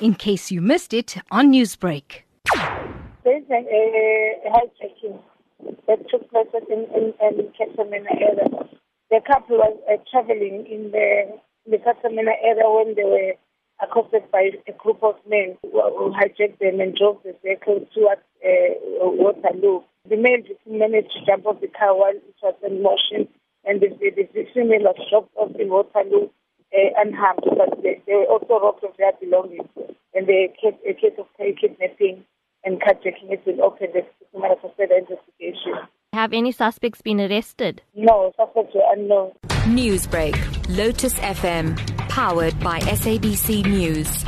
in case you missed it on Newsbreak. There's a uh, hijacking that took place in, in, in Cato Manor area. The couple was uh, traveling in the, the Cato Manor area when they were accosted by a group of men who hijacked them and drove the vehicle towards uh, Waterloo. The male victim managed to jump off the car while it was in motion, and the, the, the female was dropped off in Waterloo Eh, unharmed, but they, they were also robbed of their belongings. And the case, a case of kidnapping and carjacking has been opened as matter for further investigation. Have any suspects been arrested? No, suspects were unknown. Newsbreak, Lotus FM, powered by SABC News.